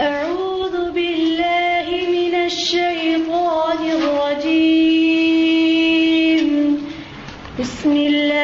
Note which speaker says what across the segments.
Speaker 1: أعوذ بالله من الشيطان الرجيم. بسم الله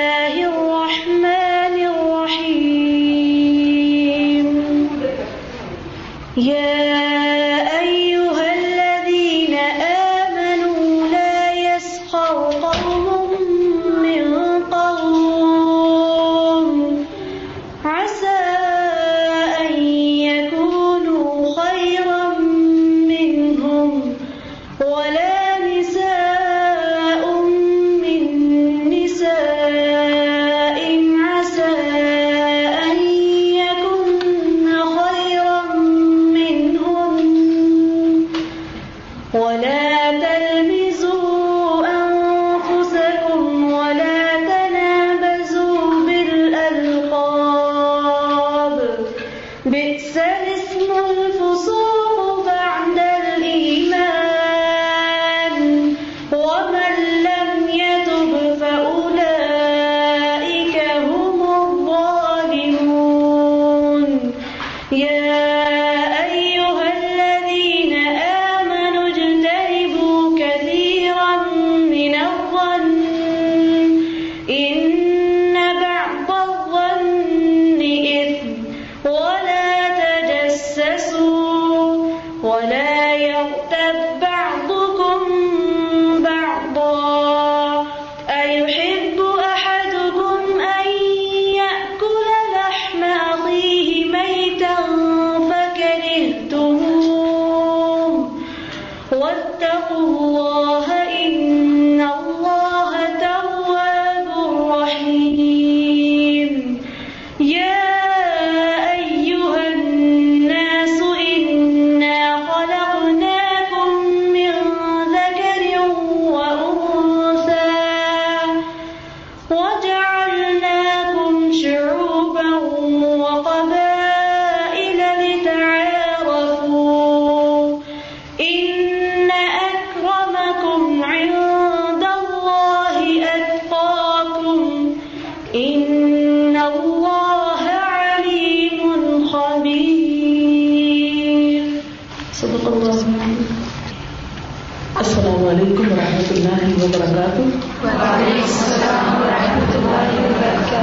Speaker 2: وبرکاتہ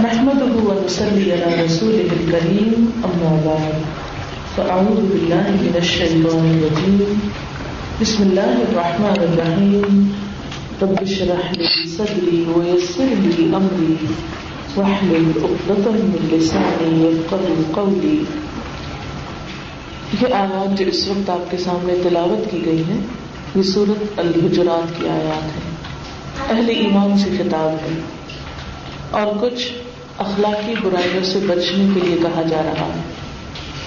Speaker 2: نحمده ونصلي على رسوله الكريم، أما بعد. فأعوذ بالله من الشيطان الرجيم. بسم الله الرحمن الرحيم. رب اشرح لي صدري ويسر لي أمري. واحلل عقدة من لساني يفقهوا قولي. یہ آیات جو اس وقت آپ کے سامنے تلاوت کی گئی ہے یہ سورت الحجرات کی آیات ہے اہل ایمان سے خطاب ہے۔ اور کچھ اخلاقی برائیوں سے بچنے کے لیے کہا جا رہا ہے۔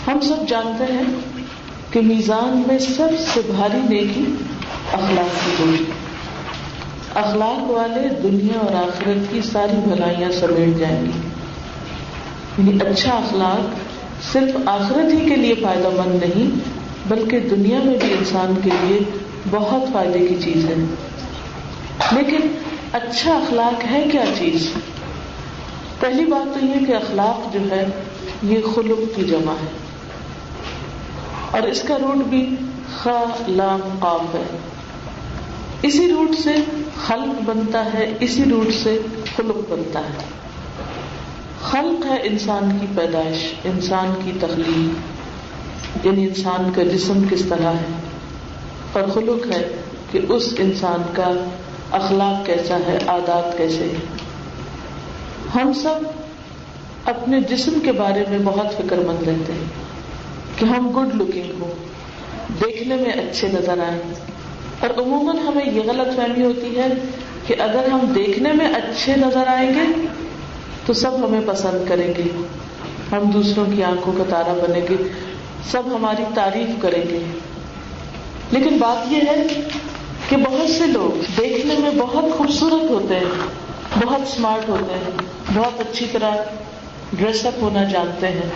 Speaker 2: ہم سب جانتے ہیں کہ میزان میں سب سے بھاری نیکی اخلاق کی ہوئی۔ اخلاق والے دنیا اور آخرت کی ساری بھلائیاں سمیٹ جائیں گی یعنی اچھا اخلاق صرف آخرت ہی کے لیے فائدہ مند نہیں، بلکہ دنیا میں بھی انسان کے لیے بہت فائدے کی چیز ہے۔ لیکن اچھا اخلاق ہے کیا چیز؟ پہلی بات تو یہ کہ اخلاق جو ہے، یہ خلق کی جمع ہے۔ اور اس کا روٹ بھی خ لام قاف ہے۔ اسی روٹ سے خلق بنتا ہے، اسی روٹ سے خلق بنتا ہے۔ خلق ہے انسان کی پیدائش، انسان کی تخلیق۔ یعنی انسان کا جسم کس طرح ہے؟ اور خلق ہے کہ اس انسان کا اخلاق کیسا ہے عادات کیسے ہے ہم سب اپنے جسم کے بارے میں بہت فکر مند رہتے ہیں کہ ہم گڈ لکنگ ہوں، دیکھنے میں اچھے نظر آئیں۔ اور عموماً ہمیں یہ غلط فہمی ہوتی ہے کہ اگر ہم دیکھنے میں اچھے نظر آئیں گے تو سب ہمیں پسند کریں گے۔ ہم دوسروں کی آنکھوں کا تارا بنے گے، سب ہماری تعریف کریں گے۔ لیکن بات یہ ہے کہ بہت سے لوگ دیکھنے میں بہت خوبصورت ہوتے ہیں، بہت اسمارٹ ہوتے ہیں، بہت اچھی طرح ڈریس اپ ہونا جانتے ہیں۔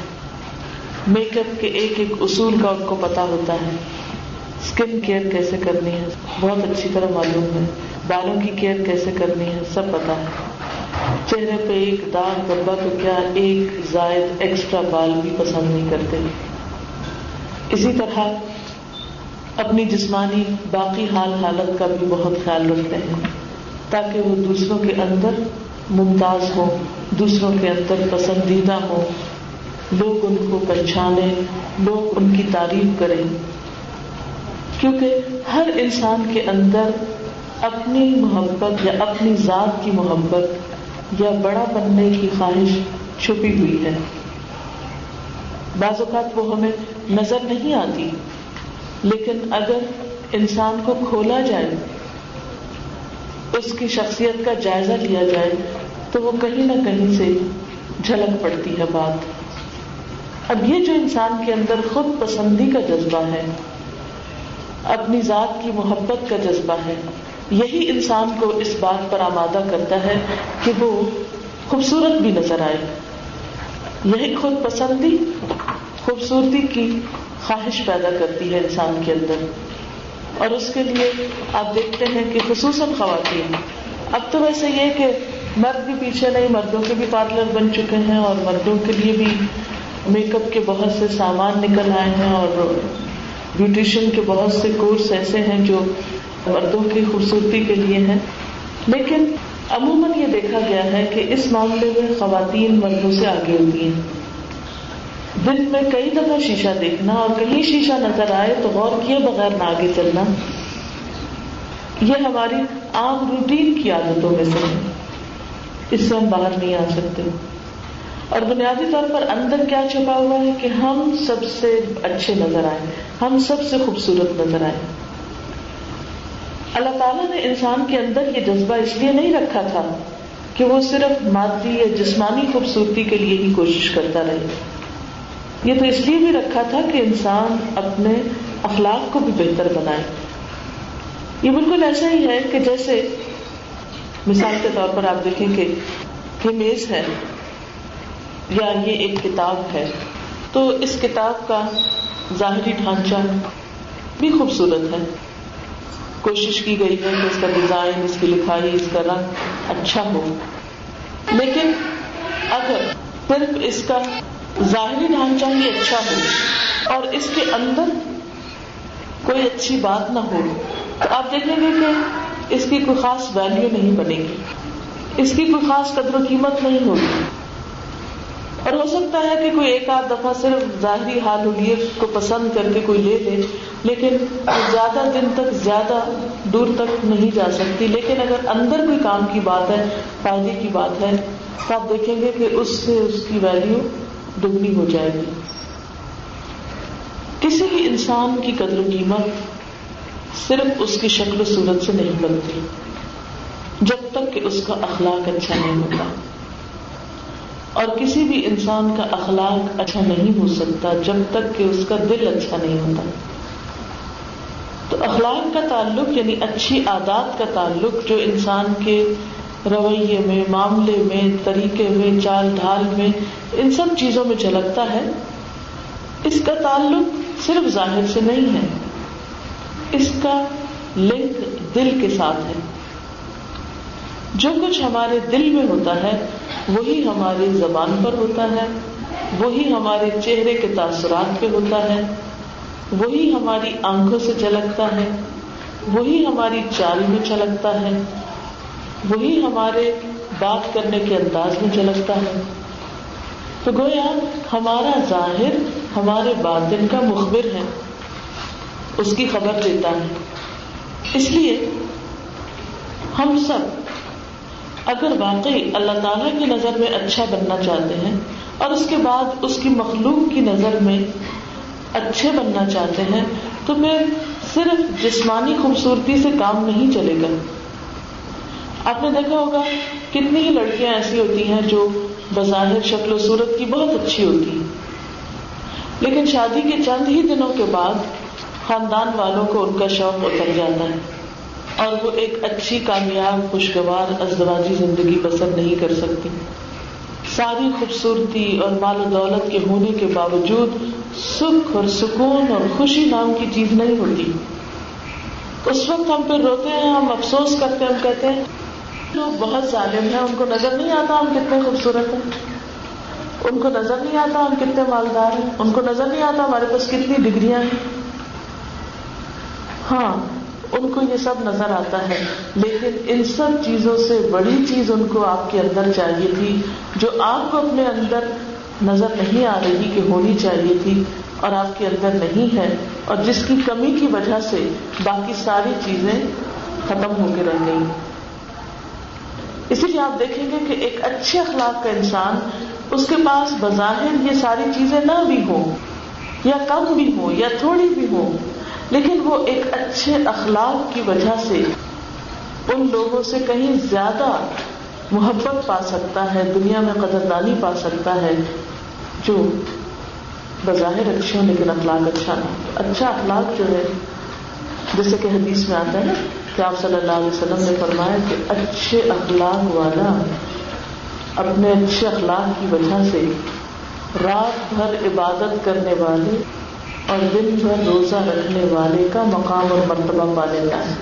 Speaker 2: میک اپ کے ایک ایک اصول کا ان کو پتا ہوتا ہے۔ اسکن کیئر کیسے کرنی ہے؟ بہت اچھی طرح معلوم ہے۔ بالوں کی کیئر کیسے کرنی ہے؟ سب پتا ہے۔ چہرے پہ ایک داغ دبا تو کیا ایک زائد ایکسٹرا بال بھی پسند نہیں کرتے؟ اسی طرح اپنی جسمانی باقی حال حالت کا بھی بہت خیال رکھتے ہیں تاکہ وہ دوسروں کے اندر ممتاز ہو دوسروں کے اندر پسندیدہ ہو لوگ ان کو پہچانے لوگ ان کی تعریف کریں۔ کیونکہ ہر انسان کے اندر اپنی محبت یا اپنی ذات کی محبت یا بڑا بننے کی خواہش چھپی ہوئی ہے۔ بعض اوقات وہ ہمیں نظر نہیں آتی۔ لیکن اگر انسان کو کھولا جائے، اس کی شخصیت کا جائزہ لیا جائے، تو وہ کہیں نہ کہیں سے جھلک پڑتی ہے بات۔ اب یہ جو انسان کے اندر خود پسندی کا جذبہ ہے، اپنی ذات کی محبت کا جذبہ ہے، یہی انسان کو اس بات پر آمادہ کرتا ہے کہ وہ خوبصورت بھی نظر آئے۔ یہی خود پسندی، خوبصورتی کی خواہش پیدا کرتی ہے انسان کے اندر۔ اور اس کے لیے آپ دیکھتے ہیں کہ خصوصاً خواتین۔ اب تو ویسے یہ کہ مرد بھی پیچھے نہیں، مردوں کے بھی پارلر بن چکے ہیں اور مردوں کے لیے بھی میک اپ کے بہت سے سامان نکل آئے ہیں اور بیوٹیشین کے بہت سے کورس ایسے ہیں جو مردوں کی خوبصورتی کے لیے ہیں۔ لیکن عموماً یہ دیکھا گیا ہے کہ اس معاملے میں خواتین مردوں سے آگے ہوتی ہیں۔ دن میں کئی دفعہ شیشہ دیکھنا اور کہیں شیشہ نظر آئے تو غور کیے بغیر نہ آگے چلنا۔ یہ ہماری عام روٹین کی عادتوں میں سے اس سے ہم باہر نہیں آ سکتے۔ اور بنیادی طور پر اندر کیا چھپا ہوا ہے کہ ہم سب سے اچھے نظر آئے، ہم سب سے خوبصورت نظر آئے۔ اللہ تعالیٰ نے انسان کے اندر یہ جذبہ اس لیے نہیں رکھا تھا کہ وہ صرف مادی یا جسمانی خوبصورتی کے لیے ہی کوشش کرتا رہے۔ یہ تو اس لیے بھی رکھا تھا کہ انسان اپنے اخلاق کو بھی بہتر بنائے۔ یہ بالکل ایسا ہی ہے کہ جیسے مثال کے طور پر آپ دیکھیں کہ یہ میز ہے یا یہ ایک کتاب ہے۔ تو اس کتاب کا ظاہری ڈھانچہ بھی خوبصورت ہے۔ کوشش کی گئی ہے کہ اس کا ڈیزائن اس کی لکھائی، اس کا رنگ اچھا ہو۔ لیکن اگر صرف اس کا ظاہری ڈھانچہ ہی اچھا ہو اور اس کے اندر کوئی اچھی بات نہ ہو۔ تو آپ دیکھیں گے کہ اس کی کوئی خاص ویلو نہیں بنے گی۔ اس کی کوئی خاص قدر و قیمت نہیں ہوگی۔ اور ہو سکتا ہے کہ کوئی ایک آدھ دفعہ صرف ظاہری حال ہولیے کو پسند کر کے کوئی لے لے، لیکن زیادہ دن تک، زیادہ دور تک نہیں جا سکتی۔ لیکن اگر اندر کوئی کام کی بات ہے، فائدے کی بات ہے، تو آپ دیکھیں گے کہ اس سے اس کی ویلو دگنی ہو جائے گی۔ کسی بھی انسان کی قدر و قیمت صرف اس کی شکل و صورت سے نہیں بنتی، جب تک کہ اس کا اخلاق اچھا نہیں ہوتا۔ اور کسی بھی انسان کا اخلاق اچھا نہیں ہو سکتا جب تک کہ اس کا دل اچھا نہیں ہوتا۔ تو اخلاق کا تعلق یعنی اچھی عادات کا تعلق جو انسان کے رویے میں، معاملے میں، طریقے میں، چال ڈھال میں، ان سب چیزوں میں جھلکتا ہے۔ اس کا تعلق صرف ظاہر سے نہیں ہے، اس کا لنک دل کے ساتھ ہے۔ جو کچھ ہمارے دل میں ہوتا ہے، وہی ہماری زبان پر ہوتا ہے، وہی ہمارے چہرے کے تاثرات پہ ہوتا ہے، وہی ہماری آنکھوں سے جھلکتا ہے، وہی ہماری چال میں چلکتا ہے۔ وہی ہمارے بات کرنے کے انداز میں جھلکتا ہے۔ تو گویا ہمارا ظاہر ہمارے باطن کا مخبر ہے۔ اس کی خبر دیتا ہے۔ اس لیے ہم سب اگر واقعی اللہ تعالیٰ کی نظر میں اچھا بننا چاہتے ہیں اور اس کے بعد اس کی مخلوق کی نظر میں اچھے بننا چاہتے ہیں تو پھر صرف جسمانی خوبصورتی سے کام نہیں چلے گا۔ آپ نے دیکھا ہوگا کتنی ہی لڑکیاں ایسی ہوتی ہیں جو بظاہر شکل و صورت کی بہت اچھی ہوتی ہیں۔ لیکن شادی کے چند ہی دنوں کے بعد خاندان والوں کو ان کا شوق اتر جاتا ہے اور وہ ایک اچھی کامیاب، خوشگوار، ازدواجی زندگی بسر نہیں کر سکتی۔ ساری خوبصورتی اور مال و دولت کے ہونے کے باوجود سکھ اور سکون اور خوشی نام کی چیز نہیں ہوتی۔ اس وقت ہم پھر روتے ہیں، ہم افسوس کرتے ہیں، ہم کہتے ہیں لوگ بہت ظالم ہیں، ان کو نظر نہیں آتا ہم کتنے خوبصورت ہیں۔ ان کو نظر نہیں آتا ہم کتنے مالدار ہیں۔ ان کو نظر نہیں آتا ہمارے پاس کتنی ڈگریاں ہیں۔ ہاں ان کو یہ سب نظر آتا ہے، لیکن ان سب چیزوں سے بڑی چیز ان کو آپ کے اندر چاہیے تھی، جو آپ کو اپنے اندر نظر نہیں آ رہی کہ ہونی چاہیے تھی اور آپ کے اندر نہیں ہے، اور جس کی کمی کی وجہ سے باقی ساری چیزیں ختم ہو کے رہ گئی اسی لیے آپ دیکھیں گے کہ ایک اچھے اخلاق کا انسان اس کے پاس بظاہر یہ ساری چیزیں نہ بھی ہوں، یا کم بھی ہوں، یا تھوڑی بھی ہوں، لیکن وہ ایک اچھے اخلاق کی وجہ سے ان لوگوں سے کہیں زیادہ محبت پا سکتا ہے، دنیا میں قدردانی پا سکتا ہے، جو بظاہر اچھے ہوں لیکن اخلاق اچھا نہ اچھا اخلاق جو ہے، جیسے کہ حدیث میں آتا ہے نا کہ آپ صلی اللہ علیہ وسلم نے فرمایا کہ اچھے اخلاق والا اپنے اچھے اخلاق کی وجہ سے رات بھر عبادت کرنے والے اور دن بھر روزہ رکھنے والے کا مقام اور مرتبہ پا لیتا ہے۔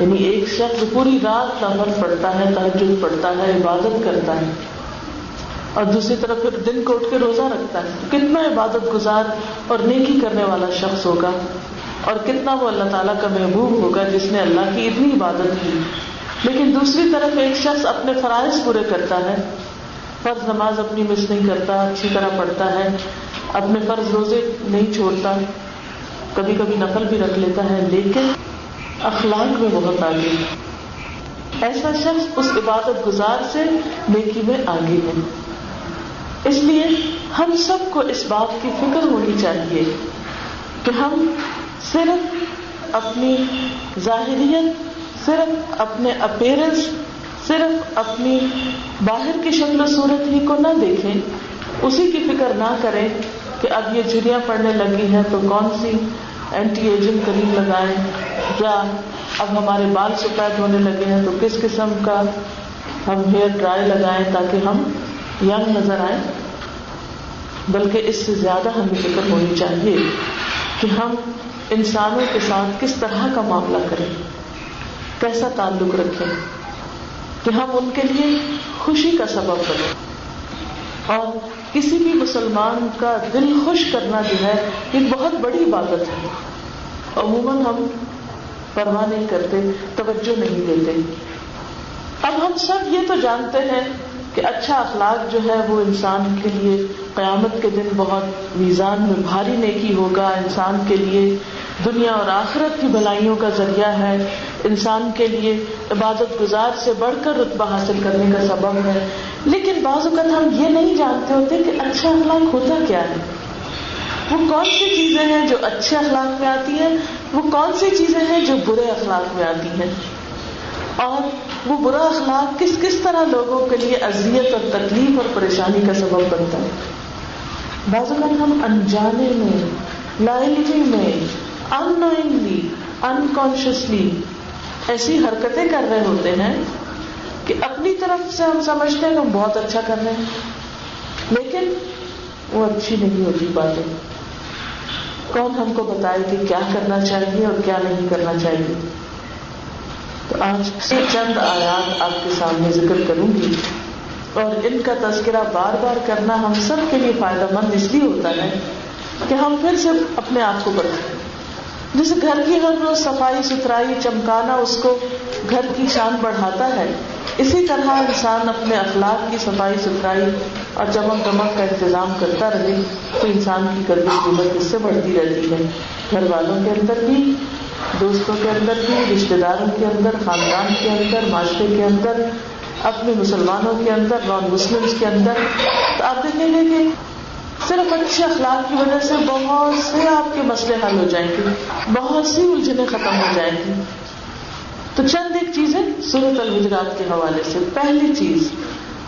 Speaker 2: یعنی ایک شخص پوری رات نفل پڑتا ہے تحجد پڑتا ہے، عبادت کرتا ہے اور دوسری طرف پھر دن کو اٹھ کے روزہ رکھتا ہے۔ کتنا عبادت گزار اور نیکی کرنے والا شخص ہوگا؟ اور کتنا وہ اللہ تعالیٰ کا محبوب ہوگا جس نے اللہ کی اتنی عبادت کی۔ لیکن دوسری طرف ایک شخص اپنے فرائض پورے کرتا ہے، فرض نماز اپنی مس نہیں کرتا، اچھی طرح پڑھتا ہے، اپنے فرض روزے نہیں چھوڑتا کبھی کبھی نقل بھی رکھ لیتا ہے، لیکن اخلاق میں بہت آگے۔ ایسا شخص اس عبادت گزار سے نیکی میں آگے ہے۔ اس لیے ہم سب کو اس بات کی فکر ہونی چاہیے کہ ہم صرف اپنی ظاہریت، صرف اپنے اپیرنس صرف اپنی باہر کی شکل و صورت ہی کو نہ دیکھیں، اسی کی فکر نہ کریں کہ اب یہ جھریاں پڑنے لگی ہیں تو کون سی اینٹی ایجنگ کریم لگائیں؟ یا اب ہمارے بال سفید ہونے لگے ہیں تو کس قسم کا ہم ہیئر ڈرائی لگائیں تاکہ ہم ینگ نظر آئیں؟ بلکہ اس سے زیادہ ہمیں فکر ہونی چاہیے کہ ہم انسانوں کے ساتھ کس طرح کا معاملہ کریں؟ کیسا تعلق رکھیں؟ کہ ہم ان کے لیے خوشی کا سبب بنے اور کسی بھی مسلمان کا دل خوش کرنا جو ہے، یہ بہت بڑی عبادت ہے۔ عموماً ہم پرواہ نہیں کرتے، توجہ نہیں دیتے۔ اب ہم سب یہ تو جانتے ہیں کہ اچھا اخلاق جو ہے وہ انسان کے لیے قیامت کے دن بہت میزان میں بھاری نیکی ہوگا، انسان کے لیے دنیا اور آخرت کی بھلائیوں کا ذریعہ ہے، انسان کے لیے عبادت گزار سے بڑھ کر رتبہ حاصل کرنے کا سبب ہے۔ لیکن بعض اوقات ہم یہ نہیں جانتے ہوتے کہ اچھا اخلاق ہوتا کیا ہے۔ وہ کون سی چیزیں ہیں جو اچھے اخلاق میں آتی ہیں؟ وہ کون سی چیزیں ہیں جو برے اخلاق میں آتی ہیں؟ اور وہ برا اخلاق کس کس طرح لوگوں کے لیے اذیت اور تکلیف اور پریشانی کا سبب بنتا ہے؟ بعض اوقات ہم انجانے میں لائلٹی میں ان نوئنگلی انکانشیسلی ایسی حرکتیں کر رہے ہوتے ہیں کہ اپنی طرف سے ہم سمجھتے ہیں کہ ہم بہت اچھا کر رہے ہیں، لیکن وہ اچھی نہیں ہوتی باتیں۔ کون ہم کو بتائے کہ کیا کرنا چاہیے اور کیا نہیں کرنا چاہیے؟ تو آج سے چند آیات آپ کے سامنے ذکر کروں گی۔ اور ان کا تذکرہ بار بار کرنا ہم سب کے لیے فائدہ مند اس لیے ہوتا ہے کہ ہم پھر سے اپنے آپ کو بتائیں جیسے گھر کی ہر روز صفائی، ستھرائی، چمکانا اس کو گھر کی شان بڑھاتا ہے، اسی طرح انسان اپنے اخلاق کی صفائی، ستھرائی اور چمک دمک کا انتظام کرتا رہے تو انسان کی قدر قیمت اس سے بڑھتی رہتی ہے۔ گھر والوں کے اندر بھی دوستوں کے اندر بھی رشتے داروں کے اندر، خاندان کے اندر، معاشرے کے اندر، اپنے مسلمانوں کے اندر نان مسلم کے اندر۔ تو آپ دیکھیں گے کہ صرف اچھے اخلاق کی وجہ سے بہت سے آپ کے مسئلے حل ہو جائیں گے، بہت سی الجھنیں ختم ہو جائیں گی۔ تو چند ایک چیزیں سورت الحجرات کے حوالے سے۔ پہلی چیز،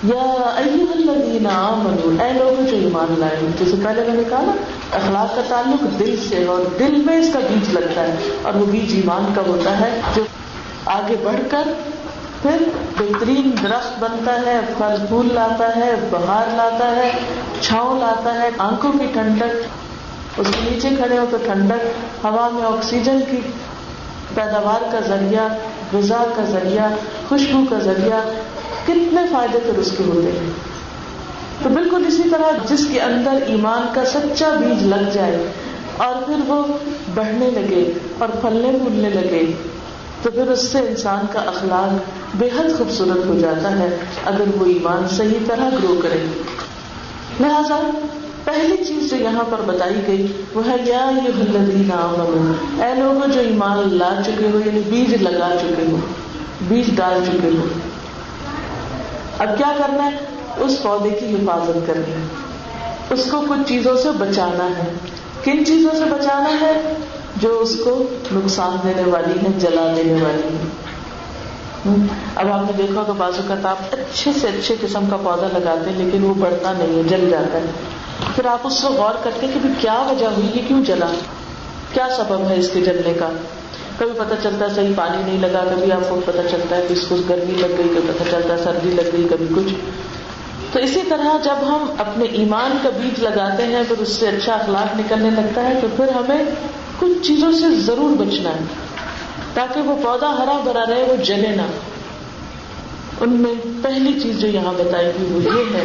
Speaker 2: یا منو اے لوگ جو ایمان لائے، جیسے پہلے میں نے کہا نا اخلاق کا تعلق دل سے اور دل میں اس کا بیج لگتا ہے اور وہ بیج ایمان کا ہوتا ہے جو آگے بڑھ کر پھر بہترین درخت بنتا ہے، پھل پھول لاتا ہے، بہار لاتا ہے، چھاؤں لاتا ہے، آنکھوں کی ٹھنڈک، اس کے نیچے کھڑے ہو تو ٹھنڈک، ہوا میں آکسیجن کی پیداوار کا ذریعہ، غذا کا ذریعہ، خوشبو کا ذریعہ، کتنے فائدے پھر اس کے ہوتے ہیں؟ تو بالکل اسی طرح جس کے اندر ایمان کا سچا بیج لگ جائے اور پھر وہ بڑھنے لگے اور پھلنے پھولنے لگے، تو پھر اس سے انسان کا اخلاق بے حد خوبصورت ہو جاتا ہے اگر وہ ایمان صحیح طرح گرو کرے۔ لہذا پہلی چیز جو یہاں پر بتائی گئی وہ ہے، یا یہ اے لوگ جو ایمان لا چکے ہو یعنی بیج لگا چکے ہو، بیج ڈال چکے ہو۔ اب کیا کرنا ہے؟ اس پودے کی حفاظت کرنی ہے۔ اس کو کچھ چیزوں سے بچانا ہے۔ کن چیزوں سے بچانا ہے؟ جو اس کو نقصان دینے والی ہے، جلا دینے والی ہے۔ اب آپ نے دیکھا کہ بازو کا آپ اچھے سے اچھے قسم کا پودا لگاتے ہیں، لیکن وہ بڑھتا نہیں ہے، جل جاتا ہے۔ پھر آپ اس کو غور کرتے کہ کیا وجہ ہوئی، یہ کیوں جلا؟ کیا سبب ہے اس کے جلنے کا؟ کبھی پتہ چلتا ہے صحیح پانی نہیں لگا، کبھی آپ کو پتہ چلتا ہے کہ اس کو گرمی لگ گئی، کبھی پتہ چلتا ہے سردی لگ گئی، کبھی کچھ۔ تو اسی طرح جب ہم اپنے ایمان کا بیج لگاتے ہیں پھر اس سے اچھا اخلاق نکلنے لگتا ہے، تو پھر ہمیں کچھ چیزوں سے ضرور بچنا ہے، تاکہ وہ پودا ہرا بھرا رہے، وہ جلے نہ۔ ان میں پہلی چیز جو یہاں بتائی گئی وہ یہ ہے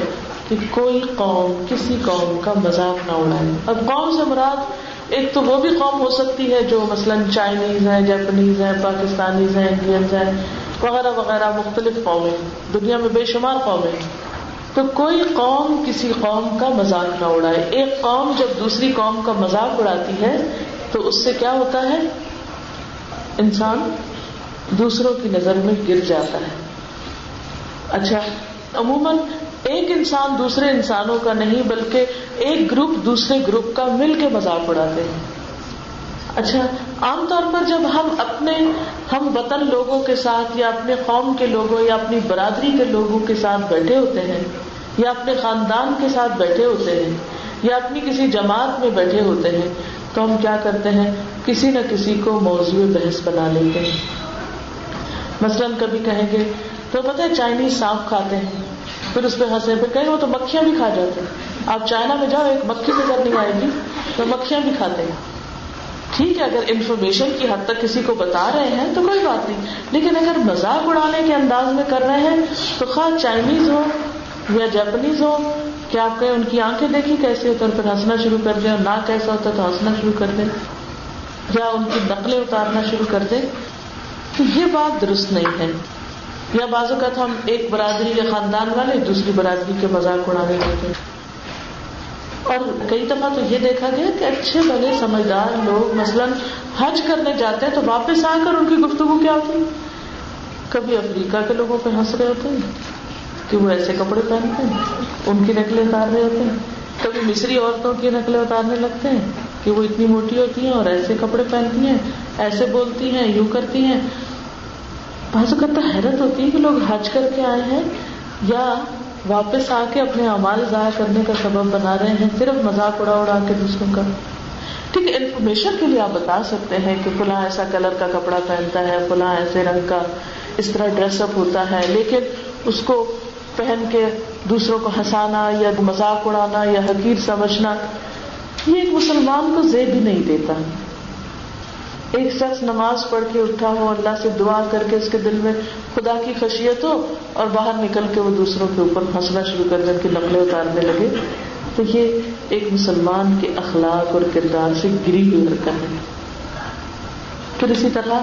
Speaker 2: کہ کوئی قوم، کسی قوم کا مذاق نہ اڑائے۔ اب قوم سے مراد ایک تو وہ بھی قوم ہو سکتی ہے جو مثلاً چائنیز ہیں، جاپنیز ہیں، پاکستانیز ہیں، انڈینز ہیں، وغیرہ وغیرہ، مختلف قومیں۔ دنیا میں بے شمار قومیں۔ تو کوئی قوم کسی قوم کا مذاق نہ اڑائے۔ ایک قوم جب دوسری قوم کا مذاق اڑاتی ہے، تو اس سے کیا ہوتا ہے؟ انسان دوسروں کی نظر میں گر جاتا ہے۔ اچھا عموماً ایک انسان دوسرے انسانوں کا نہیں، بلکہ ایک گروپ دوسرے گروپ کا مل کے مذاق اڑاتے ہیں۔ اچھا عام طور پر جب ہم اپنے، ہم وطن لوگوں کے ساتھ یا اپنے قوم کے لوگوں یا اپنی برادری کے لوگوں کے ساتھ بیٹھے ہوتے ہیں، یا اپنے خاندان کے ساتھ بیٹھے ہوتے ہیں، یا اپنی کسی جماعت میں بیٹھے ہوتے ہیں، تو ہم کیا کرتے ہیں؟ کسی نہ کسی کو موضوع بحث بنا لیتے ہیں۔ مثلاً کبھی کہیں گے، تو پتہ ہے چائنیز سانپ کھاتے ہیں، پھر اس پہ ہنسے پھر کہیں وہ تو مکھیاں بھی کھا جاتے ہیں۔ آپ چائنا میں جاؤ، ایک مکھی نظر نہیں آئے گی، تو مکھیاں بھی کھاتے ہیں۔ ٹھیک ہے، اگر انفارمیشن کی حد تک کسی کو بتا رہے ہیں تو کوئی بات نہیں۔ لیکن اگر مذاق اڑانے کے انداز میں کر رہے ہیں تو خواہ چائنیز ہو یا جاپنیز ہو، کیا آپ کہیں ان کی آنکھیں دیکھی کیسے ہوتا ہے پھر ہنسنا شروع کر دیں اور نہ کیسا ہوتا تو ہنسنا شروع کر دیں۔ یا ان کی نقلیں اتارنا شروع کر دیں۔ تو یہ بات درست نہیں ہے۔ یا بازو کا ہم ایک برادری یا خاندان والے دوسری برادری کے مذاق اڑانے لگتے ہیں۔ اور کئی دفعہ تو یہ دیکھا گیا کہ اچھے بڑے سمجھدار لوگ مثلاً حج کرنے جاتے ہیں تو واپس آ کر ان کی گفتگو کیا ہوتی کبھی افریقہ کے لوگوں پہ ہنس رہے ہوتے ہیں؟ کہ وہ ایسے کپڑے پہنتے ہیں؟ ان کی نقلیں اتار رہے ہوتے ہیں؟ کبھی مصری عورتوں کی نقلیں اتارنے لگتے ہیں کہ وہ اتنی موٹی ہوتی ہیں اور ایسے کپڑے پہنتی ہیں، ایسے بولتی ہیں، یوں کرتی ہیں؟ بعض اوقات حیرت ہوتی ہے کہ لوگ حج کر کے آئے ہیں یا واپس آ کے اپنے امال ضائع کرنے کا سبب بنا رہے ہیں، صرف مذاق اڑا اڑا کے دوسروں کا۔ ٹھیک ہے انفارمیشن کے لیے آپ بتا سکتے ہیں کہ فلاں ایسا کلر کا کپڑا پہنتا ہے، فلاں ایسے رنگ کا اس طرح ڈریس اپ ہوتا ہے، لیکن اس کو پہن کے دوسروں کو ہنسانا یا مذاق اڑانا یا حقیر سمجھنا، یہ ایک مسلمان کو زیب بھی نہیں دیتا۔ ایک شخص نماز پڑھ کے اٹھا ہو، اللہ سے دعا کر کے اس کے دل میں خدا کی خشیت ہو اور باہر نکل کے وہ دوسروں کے اوپر ہنسنا شروع کر دیں کہ نقلیں اتارنے لگے۔ تو یہ ایک مسلمان کے اخلاق اور کردار سے گری ہوئی حرکت ہے۔ پھر اسی طرح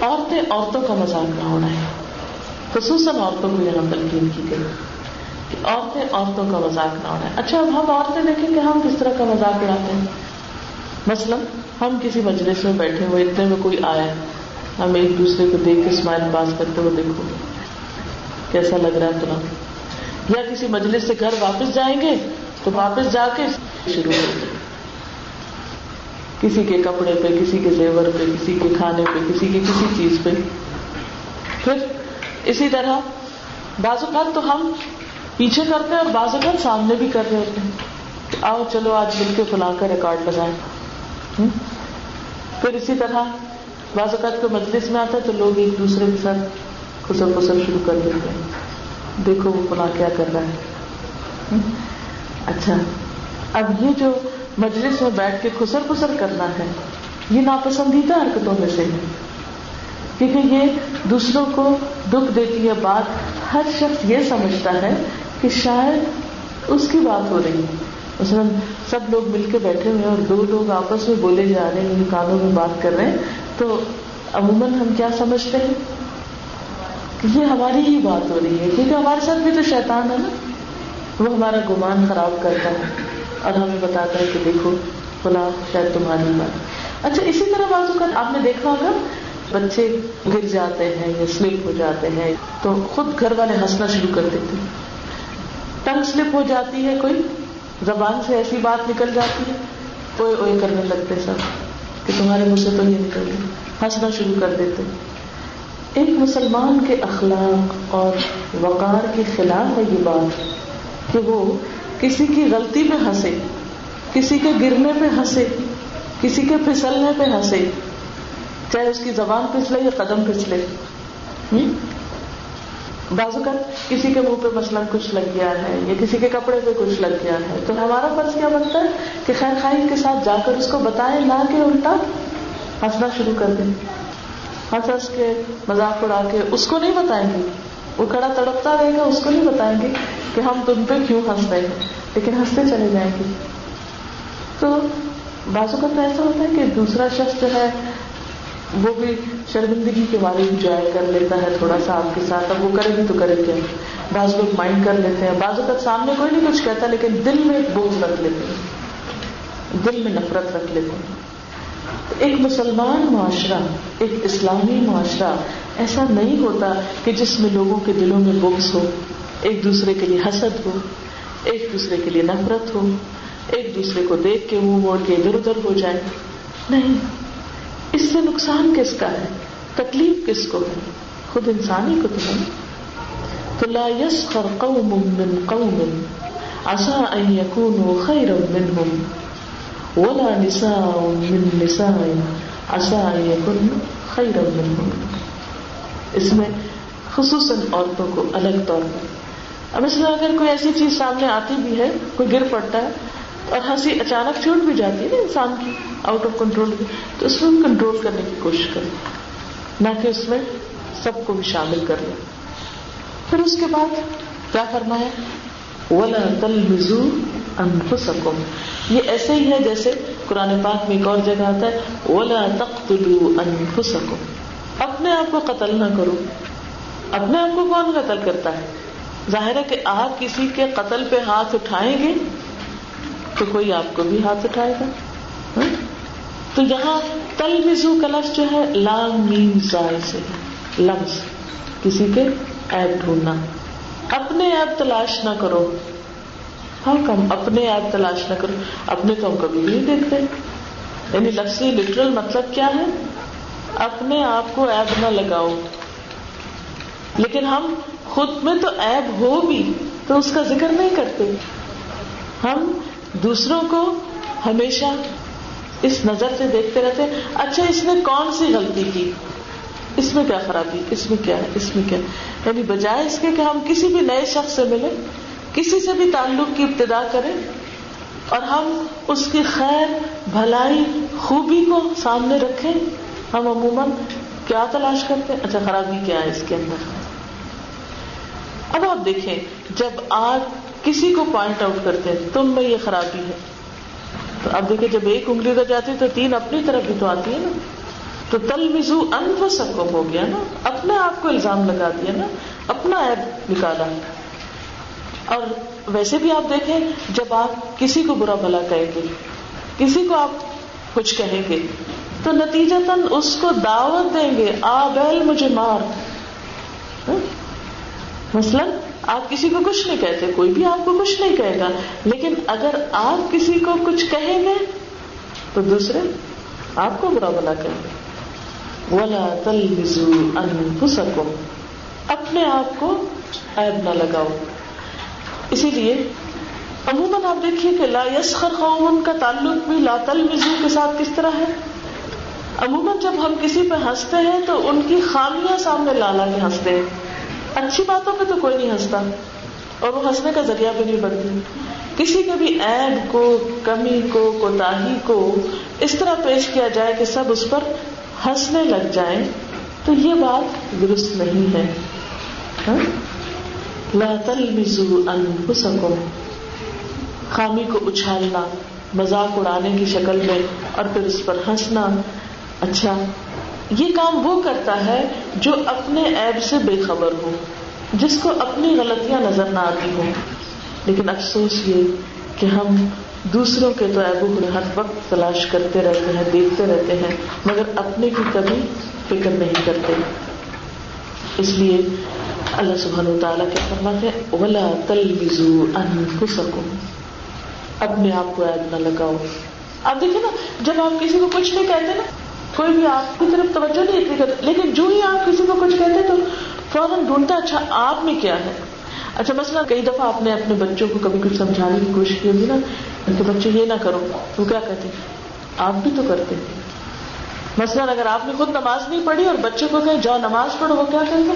Speaker 2: عورتیں عورتوں کا مذاق نہ ہونا ہے خصوصاً عورتوں کو یہاں تلقین کی گئی کہ عورتیں عورتوں کا مذاق نہ اڑائیں۔ اچھا اب ہم عورتیں دیکھیں کہ ہم کس طرح کا مذاق اڑاتے ہیں۔ مثلاً ہم کسی مجلس میں بیٹھے ہوئے، اتنے میں کوئی آیا، ہم ایک دوسرے کو دیکھ کے اسمائل پاس کرتے ہوئے دیکھو، کیسا لگ رہا ہے ترنت یا کسی مجلس سے گھر واپس جائیں گے؟ تو واپس جا کے شروع کر دیں۔ کسی کے کپڑے پہ، کسی کے زیور پہ، کسی کے کھانے پہ، کسی کے کسی چیز پہ۔ پھر اسی طرح بعض اوقات تو ہم پیچھے کرتے ہیں اور بعض اوقات سامنے بھی کر رہے ہوتے ہیں۔ آؤ، چلو، آج مل کے فلاں کا ریکارڈ لگائیں۔ پھر اسی طرح بعض اوقات کو مجلس میں آتا ہے تو لوگ ایک دوسرے کے ساتھ خسر پسر شروع کر دیتے ہیں۔ دیکھو وہ فلاں کیا کر رہا ہے۔ اچھا۔ اب یہ جو مجلس میں بیٹھ کے خسر پسر کرنا ہے، یہ ناپسندیدہ حرکتوں میں سے ہے۔ کیونکہ یہ دوسروں کو دکھ دیتی ہے بات ہر شخص یہ سمجھتا ہے کہ شاید اس کی بات ہو رہی ہے۔ مثلاً سب لوگ مل کے بیٹھے ہوئے ہیں اور دو لوگ آپس میں بولے جا رہے ہیں کانوں میں بات کر رہے ہیں۔ تو عموماً ہم کیا سمجھتے ہیں؟ کہ یہ ہماری ہی بات ہو رہی ہے، کیونکہ ہمارے ساتھ بھی تو شیطان ہے نا۔ وہ ہمارا گمان خراب کرتا ہے اور ہمیں بتاتا ہے کہ دیکھو، فلاں شاید تمہاری بات۔ اچھا اسی طرح بازو کا آپ نے دیکھا ہوگا، بچے گر جاتے ہیں یا سلپ ہو جاتے ہیں، تو خود گھر والے ہنسنا شروع کر دیتے ٹنگ سلپ ہو جاتی ہے کوئی؟ زبان سے ایسی بات نکل جاتی ہے اوئے اوئے کرنے لگتے سب کہ تمہارے منہ سے تو یہ نکل گئی ہنسنا شروع کر دیتے۔ ایک مسلمان کے اخلاق اور وقار کے خلاف ہے یہ بات کہ وہ کسی کی غلطی پہ ہنسے، کسی کے گرنے پہ ہنسے، کسی کے پھسلنے پہ ہنسے، چاہے اس کی زبان پھسلے یا قدم پھسلے۔ بازو کا کسی کے منہ پہ مثلاً کچھ لگ گیا ہے یا کسی کے کپڑے پہ کچھ لگ گیا ہے، تو ہمارا فرض کیا بنتا ہے کہ خیر خائی کے ساتھ جا کر اس کو بتائیں، نہ کہ الٹا ہنسنا شروع کر دیں۔ ہنس ہنس کے مذاق اڑا کے اس کو نہیں بتائیں گے۔ وہ کڑا تڑپتا رہے گا، اس کو نہیں بتائیں گے کہ ہم تم پہ کیوں ہنس رہے ہیں، لیکن ہنستے چلے جائیں گے۔ تو بازو کا ایسا ہوتا ہے کہ دوسرا شخص جو ہے وہ بھی شرمندگی کے بارے میں انجوائے کر لیتا ہے تھوڑا سا آپ کے ساتھ، اب وہ کرے گی تو کرے کیا بعض لوگ مائنڈ کر لیتے ہیں، بعض اوقات سامنے کوئی نہیں کچھ کہتا، لیکن دل میں ایک بوجھ رکھ لیتے ہیں۔ دل میں نفرت رکھ لیتے ہیں۔ ایک مسلمان معاشرہ، ایک اسلامی معاشرہ ایسا نہیں ہوتا کہ جس میں لوگوں کے دلوں میں بغض ہو، ایک دوسرے کے لیے حسد ہو، ایک دوسرے کے لیے نفرت ہو، ایک دوسرے کو دیکھ کے منہ موڑ کے ادھر ادھر ہو جائے۔ نہیں۔ اس سے نقصان کس کا ہے؟ تکلیف کس کو ہے؟ خود انسانی کو تو ہے تو لا يسخر قوم من قوم عسى ان يكونوا خيرا منهم، ولا نساء من نساء عسى ان يكون خيرا منهم۔ اس میں خصوصاً عورتوں کو الگ طور پر۔ اب اس میں اگر کوئی ایسی چیز سامنے آتی بھی ہے، کوئی گر پڑتا ہے اور ہنسی اچانک چھوٹ بھی جاتی ہے نا انسان کی۔ آؤٹ آف کنٹرول تو اس میں کنٹرول کرنے کی کوشش کریں نہ کہ اس میں سب کو بھی شامل کر لیں پھر اس کے بعد کیا کرنا ہے ولا انفسکم یہ ایسے ہی ہے جیسے قرآن پاک میں ایک اور جگہ آتا ہے۔ ولا تقتلوا انفسکم اپنے آپ کو قتل نہ کرو۔ اپنے آپ کو کون قتل کرتا ہے؟ ظاہر ہے کہ آپ کسی کے قتل پہ ہاتھ اٹھائیں گے تو کوئی آپ کو بھی ہاتھ اٹھائے گا۔ ہاں؟ تو یہاں تل مزو کا لفظ جو ہے لام میم زائ سے، لفظ کسی کے ایپ ڈھونڈنا۔ اپنے ایپ تلاش نہ کرو۔ ہاں کم اپنے ایپ تلاش نہ کرو۔ اپنے تو ہم کبھی نہیں دیکھتے۔ یعنی لفظی لٹرل مطلب کیا ہے؟ اپنے آپ کو ایپ نہ لگاؤ۔ لیکن ہم خود میں تو ایب ہو بھی تو اس کا ذکر نہیں کرتے۔ ہم دوسروں کو ہمیشہ اس نظر سے دیکھتے رہتے اچھا اس نے کون سی غلطی کی؟ اس میں کیا خرابی؟ اس میں کیا ہے؟ اس میں کیا یعنی بجائے اس کے کہ ہم کسی بھی نئے شخص سے ملیں، کسی سے بھی تعلق کی ابتدا کریں، اور ہم اس کی خیر، بھلائی، خوبی کو سامنے رکھیں، ہم عموماً کیا تلاش کرتے ہیں؟ اچھا خرابی کیا ہے اس کے اندر؟ اب آپ دیکھیں، جب آپ کسی کو پوائنٹ آؤٹ کرتے ہیں، تم میں یہ خرابی ہے۔ تو اب دیکھیں، جب ایک انگلی ہو جاتی ہے تو تین اپنی طرف بھی تو آتی ہے نا۔ تو تل مزو انف سکم ہو گیا نا، اپنے آپ کو الزام لگا دیا نا، اپنا ایپ نکالا۔ اور ویسے بھی آپ دیکھیں، جب آپ کسی کو برا بلا کہیں گے، کسی کو آپ کچھ کہیں گے، تو نتیجتاً اس کو دعوت دیں گے، آ بیل مجھے مار۔ ہاں؟ مثلاً آپ کسی کو کچھ نہیں کہتے، کوئی بھی آپ کو کچھ نہیں کہے گا۔ لیکن اگر آپ کسی کو کچھ کہیں گے، تو دوسرے آپ کو برا بلا کہیں گے۔ ولا تل بزو اپنے آپ کو عیب نہ لگاؤ۔ اسی لیے عموماً آپ دیکھیے کہ لا یسخر قوم کا تعلق بھی لا تل کے ساتھ کس طرح ہے؟ عموماً جب ہم کسی پہ ہنستے ہیں تو ان کی خامیاں سامنے لا لا کے ہنستے ہیں۔ اچھی باتوں پہ تو کوئی نہیں ہنستا اور وہ ہنسنے کا ذریعہ بھی نہیں بنتی۔ کسی کے بھی عیب کو، کمی کو کوتا کو اس طرح پیش کیا جائے کہ سب اس پر ہنسنے لگ جائیں، تو یہ بات درست نہیں ہے۔ ہاں؟ لا تلمزوا انفسکم۔ خامی کو اچھالنا، مذاق اڑانے کی شکل میں اور پھر اس پر ہنسنا۔ اچھا یہ کام وہ کرتا ہے جو اپنے ایب سے بے خبر ہو، جس کو اپنی غلطیاں نظر نہ آتی ہوں۔ لیکن افسوس یہ کہ ہم دوسروں کے تو ایبو ہر وقت تلاش کرتے رہتے ہیں، دیکھتے رہتے ہیں، مگر اپنے کی کبھی فکر نہیں کرتے۔ اس لیے اللہ سبحان و تعالیٰ کے فرماتے اولا تل بزو ان اپنے آپ کو ایب نہ لگاؤ۔ آپ دیکھیں نا، جب آپ کسی کو کچھ نہیں کہتے نا کوئی بھی آپ کی طرف توجہ نہیں اتنی کرتے لیکن جو ہی آپ کسی کو کچھ کہتے تو فوراً ڈھونڈتا اچھا آپ میں کیا ہے؟ اچھا مسئلہ کئی دفعہ آپ نے اپنے بچوں کو کبھی کچھ سمجھانے کی کوشش کی ہوگی نا کہ بچے یہ نہ کرو۔ وہ کیا کہتے؟ آپ بھی تو کرتے۔ مثلاً اگر آپ نے خود نماز نہیں پڑھی اور بچوں کو کہیں جاؤ نماز پڑھو، وہ کیا کہیں گے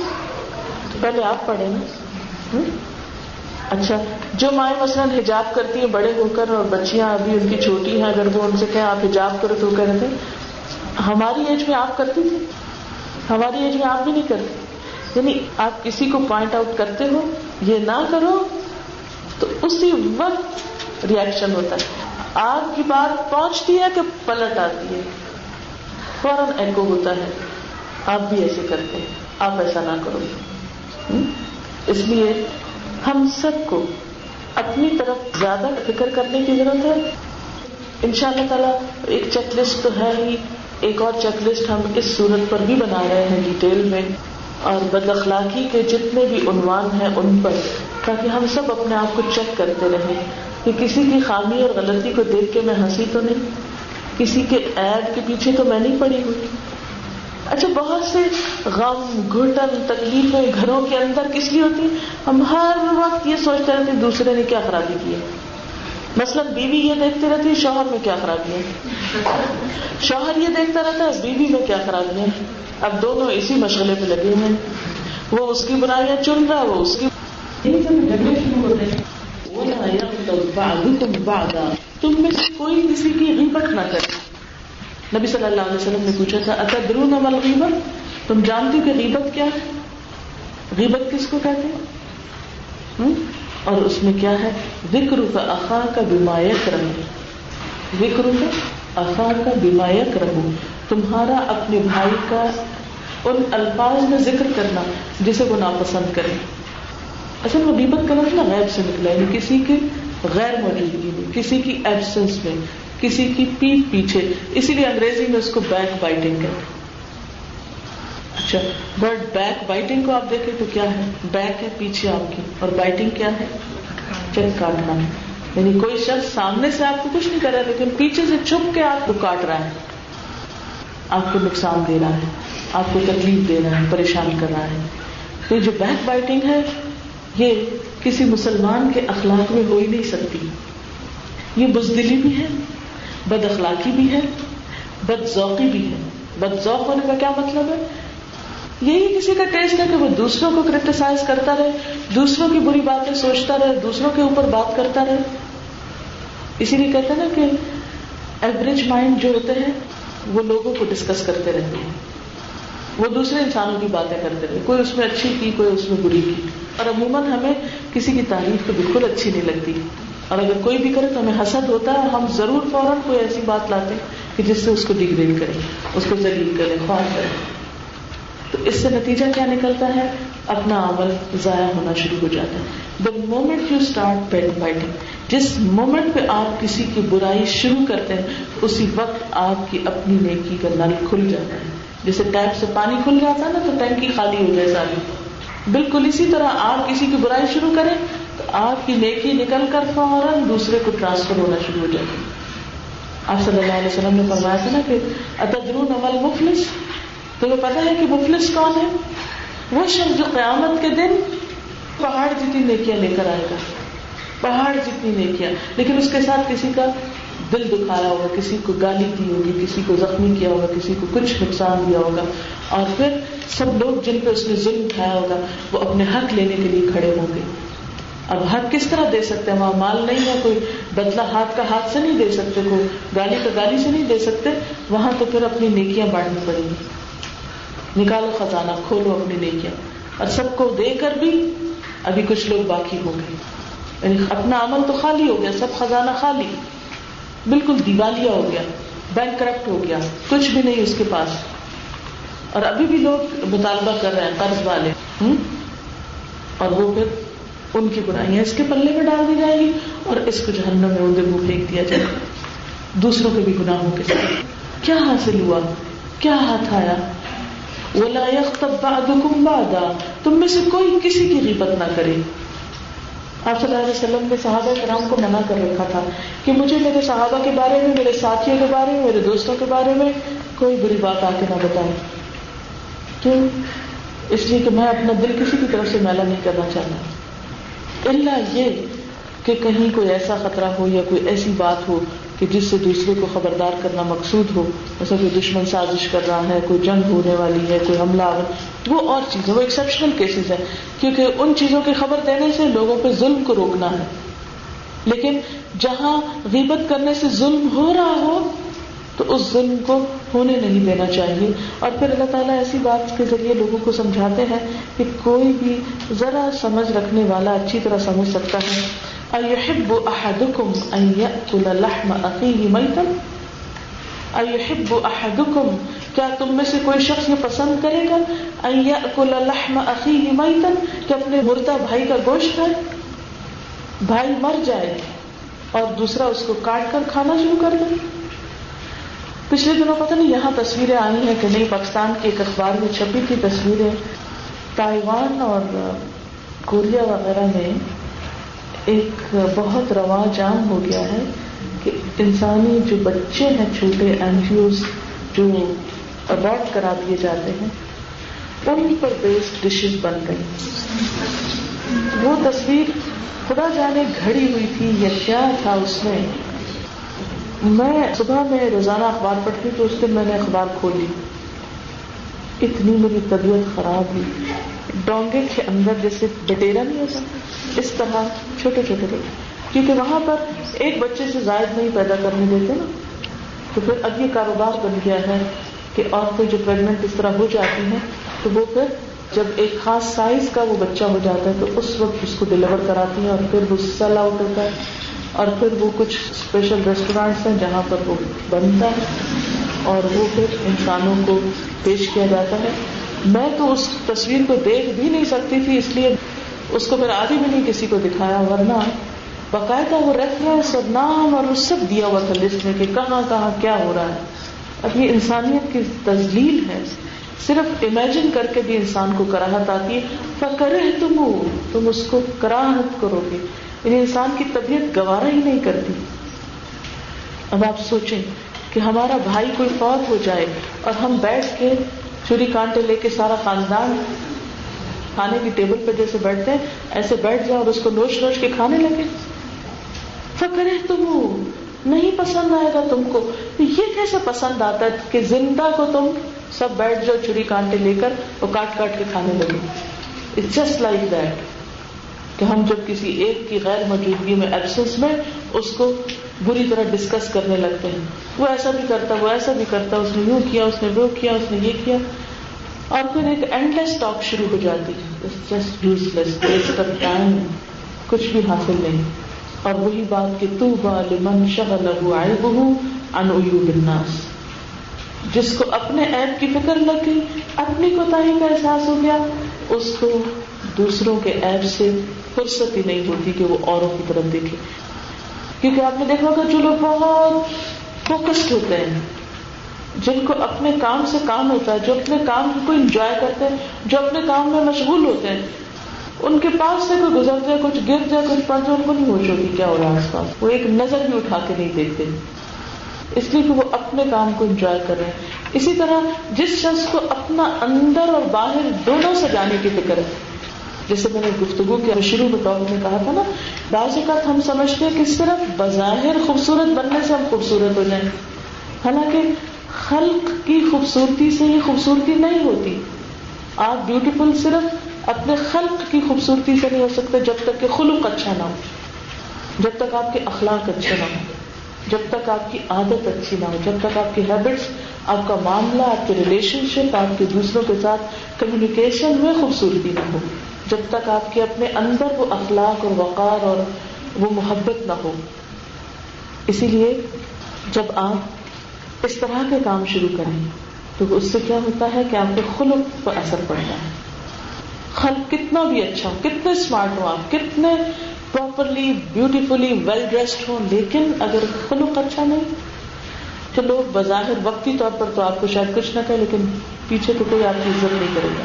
Speaker 2: پہلے آپ پڑھیں نا۔ اچھا جو مائیں مثلاً حجاب کرتی ہیں بڑے ہو کر اور بچیاں ابھی ان کی چھوٹی ہیں، اگر وہ ان سے کہیں آپ حجاب کرو تو وہ کہہ رہے تھے ہماری ایج میں آپ کرتی تھی ہماری ایج میں آپ بھی نہیں کرتے۔ یعنی آپ کسی کو پوائنٹ آؤٹ کرتے ہو، یہ نہ کرو، تو اسی وقت ریئیکشن ہوتا ہے۔ آپ کی بات پہنچتی ہے کہ پلٹ آتی ہے۔ فوراً ایکو ہوتا ہے۔ آپ بھی ایسے کرتے ہیں۔ آپ ایسا نہ کرو۔ اس لیے ہم سب کو اپنی طرف زیادہ فکر کرنے کی ضرورت ہے۔ ان شاء اللہ تعالیٰ ایک چیک لسٹ تو ہے ہی۔ ایک اور چیک لسٹ ہم اس صورت پر بھی بنا رہے ہیں ڈیٹیل میں، اور بد اخلاقی کے جتنے بھی عنوان ہیں ان پر، تاکہ ہم سب اپنے آپ کو چیک کرتے رہیں۔ کہ کسی کی خامی اور غلطی کو دیکھ کے میں ہنسی تو نہیں؟ کسی کے ایڈ کے پیچھے تو میں نہیں پڑی ہوئی؟ اچھا بہت سے غم، گھٹن، تکلیفیں گھروں کے اندر کس لیے ہوتی ہم ہر وقت یہ سوچتے رہتے دوسرے نے کیا خرابی کی ہے۔ مثلاً بیوی یہ دیکھتے رہتی ہے شوہر میں کیا خرابی ہے؟ شوہر یہ دیکھتا رہتا ہے بیوی میں کیا خرابی ہے؟ اب دونوں اسی مشغلے پہ لگے ہیں۔ وہ اس کی برائیاں چن رہا وہ اس کی تم میں سے کوئی کسی کی غیبت نہ کرے۔ نبی صلی اللہ علیہ وسلم نے پوچھا تھا اتدرون مل غیبت تم جانتی کہ غیبت کیا ہے؟ غیبت کس کو کہتے ہیں؟ اور اس میں کیا ہے؟ وکر کا اخا کا بیمایت رہو وکر کا اخا کا بیمایت رہو تمہارا اپنے بھائی کا ان الفاظ میں ذکر کرنا جسے وہ ناپسند کرے اصل وہ غیبت کا مطلب غیب سے نکلا یعنی کسی کے غیر موجودگی میں، کسی کی ایبسنس میں، کسی کی پیٹ پیچھے۔ اسی لیے انگریزی میں اس کو بیک بائٹنگ کہتے ہیں۔ اچھا بٹ بیک بائٹنگ کو آپ دیکھیں تو کیا ہے؟ بیک ہے پیچھے آپ کی، اور بائٹنگ کیا ہے؟ چیک کاٹنا ہے۔ یعنی کوئی شخص سامنے سے آپ کو کچھ نہیں کر رہا، لیکن پیچھے سے چھپ کے آپ کو کاٹ رہا ہے۔ آپ کو نقصان دے رہا ہے، آپ کو تکلیف دے رہا ہے، پریشان کر رہا ہے۔ تو جو بیک بائٹنگ ہے، یہ کسی مسلمان کے اخلاق میں ہو ہی نہیں سکتی۔ یہ بزدلی بھی ہے، بد اخلاقی بھی ہے، بد ذوقی بھی ہے۔ بد ذوق ہونے کا کیا مطلب ہے؟ یہی کسی کا ٹیسٹ ہے کہ وہ دوسروں کو کریٹیسائز کرتا رہے، دوسروں کی بری باتیں سوچتا رہے، دوسروں کے اوپر بات کرتا رہے۔ اسی لیے کہتے ہیں نا کہ ایوریج مائنڈ جو ہوتے ہیں، وہ لوگوں کو ڈسکس کرتے رہتے ہیں۔ وہ دوسرے انسانوں کی باتیں کرتے رہے کوئی اس میں اچھی کی، کوئی اس میں بری کی۔ اور عموماً ہمیں کسی کی تعریف تو بالکل اچھی نہیں لگتی۔ اور اگر کوئی بھی کرے تو ہمیں حسد ہوتا ہے۔ ہم ضرور فوراً کوئی ایسی بات لاتے کہ جس سے اس کو ڈگریڈ کرے اس کو ذلیل کرے خواب کرے تو اس سے نتیجہ کیا نکلتا ہے؟ اپنا عمل ضائع ہونا شروع ہو جاتا ہے۔ The moment you start bad fighting جس مومنٹ پہ آپ کسی کی برائی شروع کرتے ہیں، اسی وقت آپ کی اپنی نیکی کا نل کھل جاتا ہے۔ جیسے ٹیپ سے پانی کھل جاتا ہے نا، تو ٹینکی خالی ہو جائے ساری۔ بالکل اسی طرح آپ کسی کی برائی شروع کریں، تو آپ کی نیکی نکل کر فوراً دوسرے کو ٹرانسفر ہونا شروع ہو جائے آپ صلی اللہ علیہ وسلم نے فرمایا تھا نا کہ اتدرون عمل مفلس؟ تمہیں پتا ہے کہ مفلس کون ہے؟ وہ شخص جو قیامت کے دن پہاڑ جتنی نیکیاں لے کر آئے گا، پہاڑ جتنی نیکیاں۔ لیکن اس کے ساتھ کسی کا دل دکھایا ہوگا، کسی کو گالی دی ہوگی، کسی کو زخمی کیا ہوگا، کسی کو کچھ نقصان دیا ہوگا۔ اور پھر سب لوگ جن پہ اس نے ظلم اٹھایا ہوگا، وہ اپنے حق لینے کے لیے کھڑے ہوں گے۔ اب حق کس طرح دے سکتے ہیں؟ وہاں مال نہیں ہے، کوئی بدلا ہاتھ کا ہاتھ سے نہیں دے سکتے، کوئی گالی کا گالی سے نہیں دے سکتے۔ وہاں تو پھر اپنی نیکیاں بانٹنی پڑیں گی۔ نکالو خزانہ، کھولو اپنی نیکیاں اور سب کو دے کر بھی ابھی کچھ لوگ باقی ہوں گے یعنی اپنا عمل تو خالی ہو گیا، سب خزانہ خالی۔ بالکل دیوالیہ ہو گیا، بینک کرپٹ ہو گیا، کچھ بھی نہیں اس کے پاس۔ اور ابھی بھی لوگ مطالبہ کر رہے ہیں، قرض والے۔ ہوں اور وہ پھر ان کی برائیاں اس کے پلے میں ڈال دی جائے گی اور اس کو جہنم میں اندر منہ پھینک دیا جائے گا۔ دوسروں کے بھی گناہوں کے ساتھ۔ کیا حاصل ہوا؟ کیا ہاتھ آیا؟ ولا يغتب بعضكم بعضا تم میں سے کوئی کسی کی غیبت نہ کرے۔ آپ صلی اللہ علیہ وسلم نے صحابہ کرام کو منع کر رکھا تھا کہ مجھے میرے صحابہ کے بارے میں، میرے ساتھیوں کے بارے میں، میرے دوستوں کے بارے میں کوئی بری بات آ کے نہ بتائے۔ کیوں؟ اس لیے کہ میں اپنا دل کسی کی طرف سے میلا نہیں کرنا چاہتا۔ اللہ یہ کہ کہیں کوئی ایسا خطرہ ہو یا کوئی ایسی بات ہو کہ جس سے دوسرے کو خبردار کرنا مقصود ہو جیسا کوئی دشمن سازش کر رہا ہے، کوئی جنگ ہونے والی ہے، کوئی حملہ وہ اور چیز ہے وہ ایکسپشنل کیسز ہے کیونکہ ان چیزوں کی خبر دینے سے لوگوں پہ ظلم کو روکنا ہے۔ لیکن جہاں غیبت کرنے سے ظلم ہو رہا ہو، تو اس ظلم کو ہونے نہیں دینا چاہیے۔ اور پھر اللہ تعالیٰ ایسی بات کے ذریعے لوگوں کو سمجھاتے ہیں کہ کوئی بھی ذرا سمجھ رکھنے والا اچھی طرح سمجھ سکتا ہے۔ ايحب احدكم ان ياكل لحم اخيه ميتا؟ ايحب احدكم کیا تم میں سے کوئی شخص یہ پسند کرے گا؟ ان ياكل لحم اخيه ميتا؟ کہ اپنے مردہ بھائی کا گوشت کھائے بھائی مر جائے اور دوسرا اس کو کاٹ کر کھانا شروع کر دے۔ پچھلے دنوں پتہ نہیں یہاں تصویریں آئی ہیں کہ نہیں، پاکستان کے ایک اخبار میں چھپی تھی تصویریں۔ تائیوان اور کوریا وغیرہ میں ایک بہت رواج عام ہو گیا ہے کہ انسانی جو بچے ہیں، چھوٹے اینجیوز جو ابارٹ کرا دیے جاتے ہیں، ان پر بیسڈ ڈشز بن گئی وہ تصویر خدا جانے گھڑی ہوئی تھی یا کیا تھا اس میں؟ میں صبح میں روزانہ اخبار پڑھتی تو اس دن میں نے اخبار کھولی اتنی میری طبیعت خراب ہوئی۔ ڈونگے کے اندر جیسے بٹیرا نہیں ہوتا؟ اس طرح چھوٹے چھوٹے بچے کیونکہ وہاں پر ایک بچے سے زائد نہیں پیدا کرنے دیتے نا۔ تو پھر اب یہ کاروبار بن گیا ہے کہ عورتیں جو پریگنٹ اس طرح ہو جاتی ہیں، تو وہ پھر جب ایک خاص سائز کا وہ بچہ ہو جاتا ہے، تو اس وقت اس کو ڈلیور کراتی ہیں اور پھر وہ سیل آؤٹ ہوتا ہے۔ اور پھر وہ کچھ اسپیشل ریسٹورینٹس ہیں جہاں پر وہ بنتا ہے۔ اور وہ پھر انسانوں کو پیش کیا جاتا ہے۔ میں تو اس تصویر کو دیکھ بھی نہیں سکتی تھی، اس لیے اس کو پھر آدھی بھی نہیں کسی کو دکھایا، ورنہ باقاعدہ وہ ریفرنس اور نام اور سب دیا ہوا تھا لسٹ میں کہ کہاں کہاں کیا ہو رہا ہے۔ اب یہ انسانیت کی تزلیل ہے۔ صرف امیجن کر کے بھی انسان کو کراہت آتی ہے۔ فکر تم تم اس کو کراہت کرو گے۔ یعنی انسان کی طبیعت گوارا ہی نہیں کرتی۔ اب آپ سوچیں کہ ہمارا بھائی کوئی فوت ہو جائے اور ہم بیٹھ کے چوری کانٹے لے کے سارا خاندان کھانے کی ٹیبل پہ جیسے بیٹھتے ہیں، ایسے بیٹھ جائے اور اس کو نوش نوش کے کھانے لگے۔ فکرے تم، نہیں پسند آئے گا تم کو۔ یہ کیسے پسند آتا ہے کہ زندہ کو تم سب بیٹھ جاؤ چوری کانٹے لے کر اور کاٹ کاٹ کے کھانے لگے۔ اٹس جسٹ لائک دیٹ کہ ہم جب کسی ایک کی غیر موجودگی میں ایبسنس میں اس کو بری طرح ڈسکس کرنے لگتے ہیں۔ وہ ایسا بھی کرتا، وہ ایسا بھی کرتا، اس نے یوں کیا، اس نے وہ کیا، اس نے یہ کیا۔ اور پھر ایک اینڈ لیس ٹاک شروع ہو جاتی just useless waste of time کچھ بھی حاصل نہیں۔ اور وہی بات کہ تو بالمن شغل آئے بہو ان الناس۔ جس کو اپنے ایپ کی فکر لگ گئی اپنی کوتاہی کا احساس ہو گیا، اس کو دوسروں کے ایپ سے فرصت ہی نہیں ہوتی کہ وہ اوروں کی طرف دیکھے۔ کیونکہ آپ نے دیکھا کہ جو لوگ بہت فوکسڈ ہوتے ہیں۔ جن کو اپنے کام سے کام ہوتا ہے، جو اپنے کام کو انجوائے کرتے ہیں، جو اپنے کام میں مشغول ہوتے ہیں۔ ان کے پاس سے کوئی گزر جائے کچھ گر جائے کچھ پڑ جائے ان کو نہیں ہوش ہوگی کیا ہو رہا ہے آس پاس وہ ایک نظر بھی اٹھا کے نہیں دیکھتے۔ اس لیے کہ وہ اپنے کام کو انجوائے کر رہے ہیں۔ اسی طرح جس شخص کو اپنا اندر اور باہر دونوں سے جانے کی فکر ہے، جیسے میں نے گفتگو کے شروع میں ٹاک میں کہا تھا نا، بعض اوقات ہم سمجھتے ہیں کہ صرف بظاہر خوبصورت بننے سے ہم خوبصورت ہو جائیں۔ حالانکہ خلق کی خوبصورتی سے یہ خوبصورتی نہیں ہوتی۔ آپ بیوٹیفل صرف اپنے خلق کی خوبصورتی سے نہیں ہو سکتے جب تک کہ خلق اچھا نہ ہو۔ جب تک آپ کے اخلاق اچھے نہ ہو جب تک آپ کی عادت اچھی نہ ہو۔ جب تک آپ کی ہیبٹس آپ کا معاملہ، آپ کے ریلیشن شپ آپ کے دوسروں کے ساتھ کمیونیکیشن میں خوبصورتی نہ ہو۔ جب تک آپ کے اپنے اندر وہ اخلاق اور وقار اور وہ محبت نہ ہو۔ اسی لیے جب آپ اس طرح کے کام شروع کریں تو اس سے کیا ہوتا ہے کہ آپ کے خلق پر اثر پڑتا ہے۔ خلق کتنا بھی اچھا ہو، کتنے اسمارٹ ہو آپ، کتنے پراپرلی بیوٹیفلی ویل ڈریسڈ ہوں، لیکن اگر خلق اچھا نہیں، تو لوگ بظاہر وقتی طور پر تو آپ کو شاید کچھ نہ کہ لیکن پیچھے تو کوئی آپ کی عزت نہیں کرے گا۔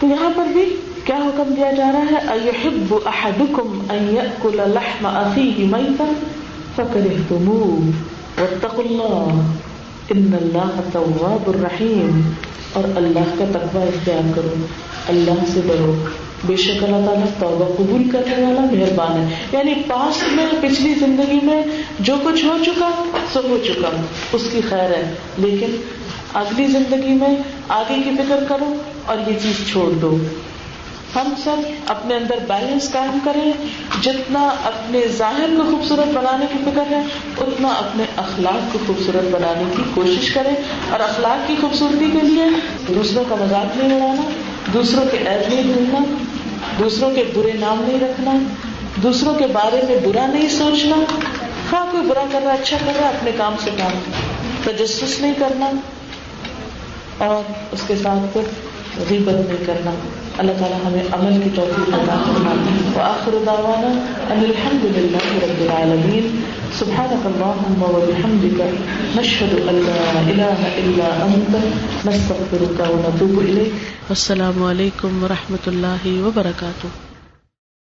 Speaker 2: تو یہاں پر بھی کیا حکم دیا جا رہا ہے؟ ايحب احدكم ان ياكل لحم اخيه ميتا فكرهتموه واتقوا الله ان الله تواب الرحيم اور اللہ کا تقوی اختیار کرو. اللہ سے ڈرو. بے شک اللہ تعالیٰ توبہ قبول کرنے والا مہربان ہے. یعنی پاس میں پچھلی زندگی میں جو کچھ ہو چکا، سب ہو چکا. اس کی خیر ہے. لیکن اگلی زندگی میں آگے کی فکر کرو اور یہ چیز چھوڑ دو. ہم سب اپنے اندر بیلنس قائم کریں، جتنا اپنے ظاہر کو خوبصورت بنانے کی فکر ہے، اتنا اپنے اخلاق کو خوبصورت بنانے کی کوشش کریں۔ اور اخلاق کی خوبصورتی کے لیے دوسروں کا مذاق نہیں اڑانا، دوسروں کے عیب نہیں ڈھونڈنا، دوسروں کے برے نام نہیں رکھنا، دوسروں کے بارے میں برا نہیں سوچنا۔ ہاں کوئی برا کر رہا اچھا کر رہا، اپنے کام سے کام، تجسس نہیں کرنا اور اس کے ساتھ غیبت نہیں کرنا۔ اللہ تعالیٰ ہمیں عمل کی توفیق عطا فرمائے وآخر دعوانا ان الحمد للہ رب العالمین۔ سبحانك اللهم وبحمدك نشهد ان لا اله الا انت نستغفرك ونتوب اليك والسلام علیکم ورحمۃ اللہ وبرکاتہ۔